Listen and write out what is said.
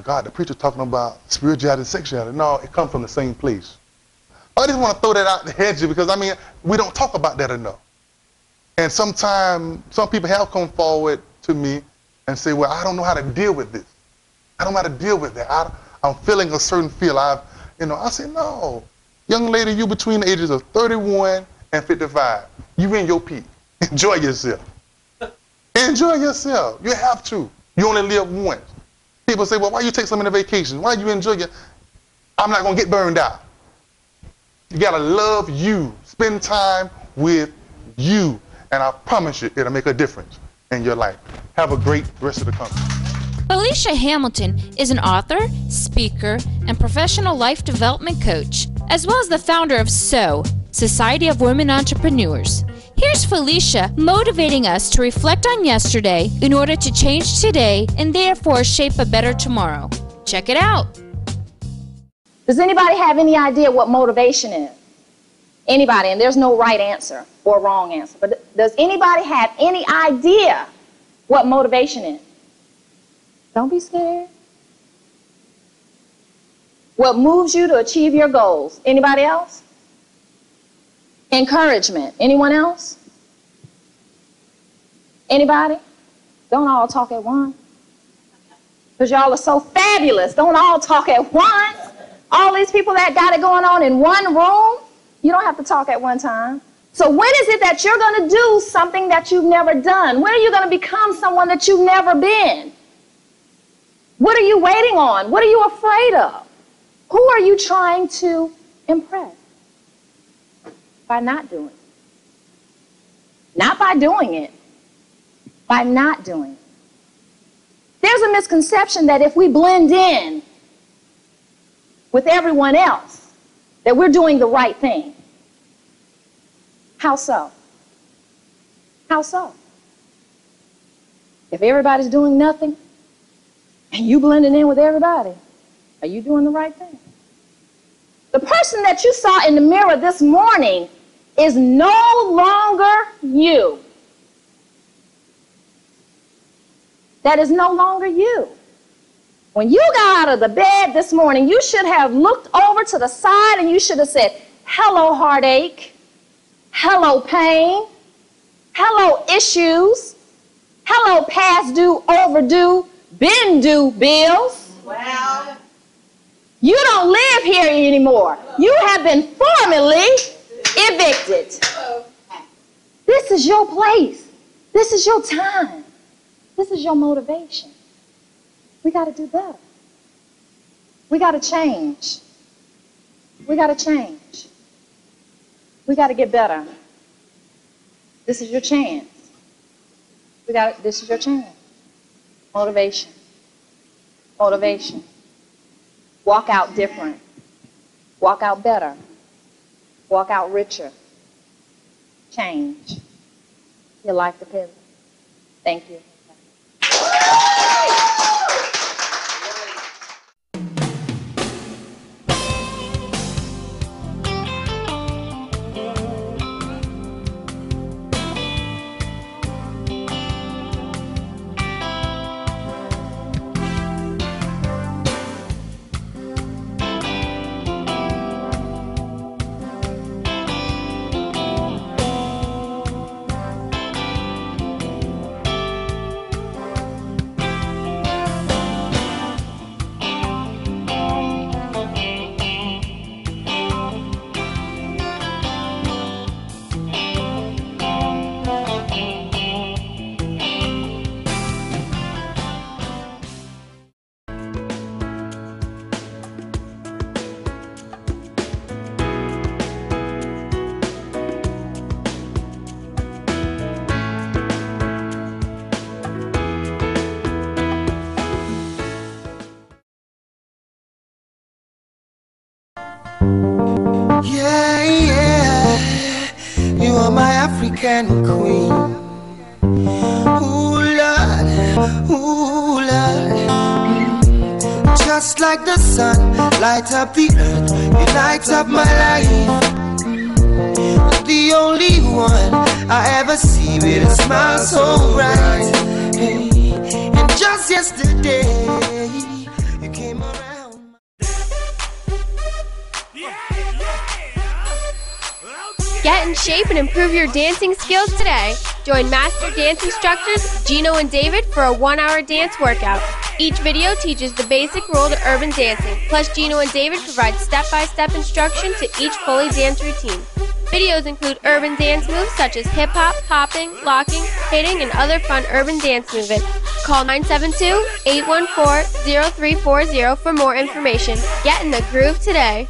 my God, the preacher talking about spirituality and sexuality. No, it comes from the same place. I just want to throw that out the hedge you because I mean we don't talk about that enough. And sometimes some people have come forward to me and say, "Well, I don't know how to deal with this. I don't know how to deal with that. I, am feeling a certain feel. I've, you know." I say, "No, young lady, you between the ages of 31 and 55. You in your peak. Enjoy yourself. Enjoy yourself. You have to. You only live once. People say, well, why you take so many vacations? Why you enjoy it? I'm not going to get burned out. You got to love you. Spend time with you. And I promise you, it'll make a difference in your life. Have a great rest of the conference. Felicia Hamilton is an author, speaker, and professional life development coach, as well as the founder of SOW, Society of Women Entrepreneurs. Here's Felicia motivating us to reflect on yesterday in order to change today and therefore shape a better tomorrow. Check it out. Does anybody have any idea what motivation is? Anybody, and there's no right answer or wrong answer, but does anybody have any idea what motivation is? Don't be scared. What moves you to achieve your goals? Anybody else? Encouragement. Anyone else? Anybody? Don't all talk at once. Because y'all are so fabulous. Don't all talk at once. All these people that got it going on in one room, you don't have to talk at one time. So when is it that you're going to do something that you've never done? When are you going to become someone that you've never been? What are you waiting on? What are you afraid of? Who are you trying to impress? By not doing it. Not by doing it, by not doing it. There's a misconception that if we blend in with everyone else, that we're doing the right thing. How so? How so? If everybody's doing nothing and you blending in with everybody, are you doing the right thing? The person that you saw in the mirror this morning is no longer you. That is no longer you. When you got out of the bed this morning, you should have looked over to the side and you should have said, Hello, heartache. Hello, pain. Hello, issues. Hello, past due, overdue, been due bills. Well, you don't live here anymore. You have been formally evicted. This is your place. This is your time. This is your motivation. We got to do better. We got to change. We got to change. We got to get better. This is your chance. We got this is your chance. Motivation. Motivation. Walk out different. Walk out better walk out richer, change. Your life depends. Thank you. African queen. Ooh, Lord, ooh, Lord. Just like the sun, light up the earth, you light up my life. The only one I ever see with a smile so bright. Get in shape and improve your dancing skills today. Join master dance instructors Gino and David for a one hour dance workout. Each video teaches the basic rule to urban dancing, plus, Gino and David provide step by step instruction to each fully dance routine. Videos include urban dance moves such as hip hop, popping, locking, hitting, and other fun urban dance movements. Call 972 814 0340 for more information. Get in the groove today.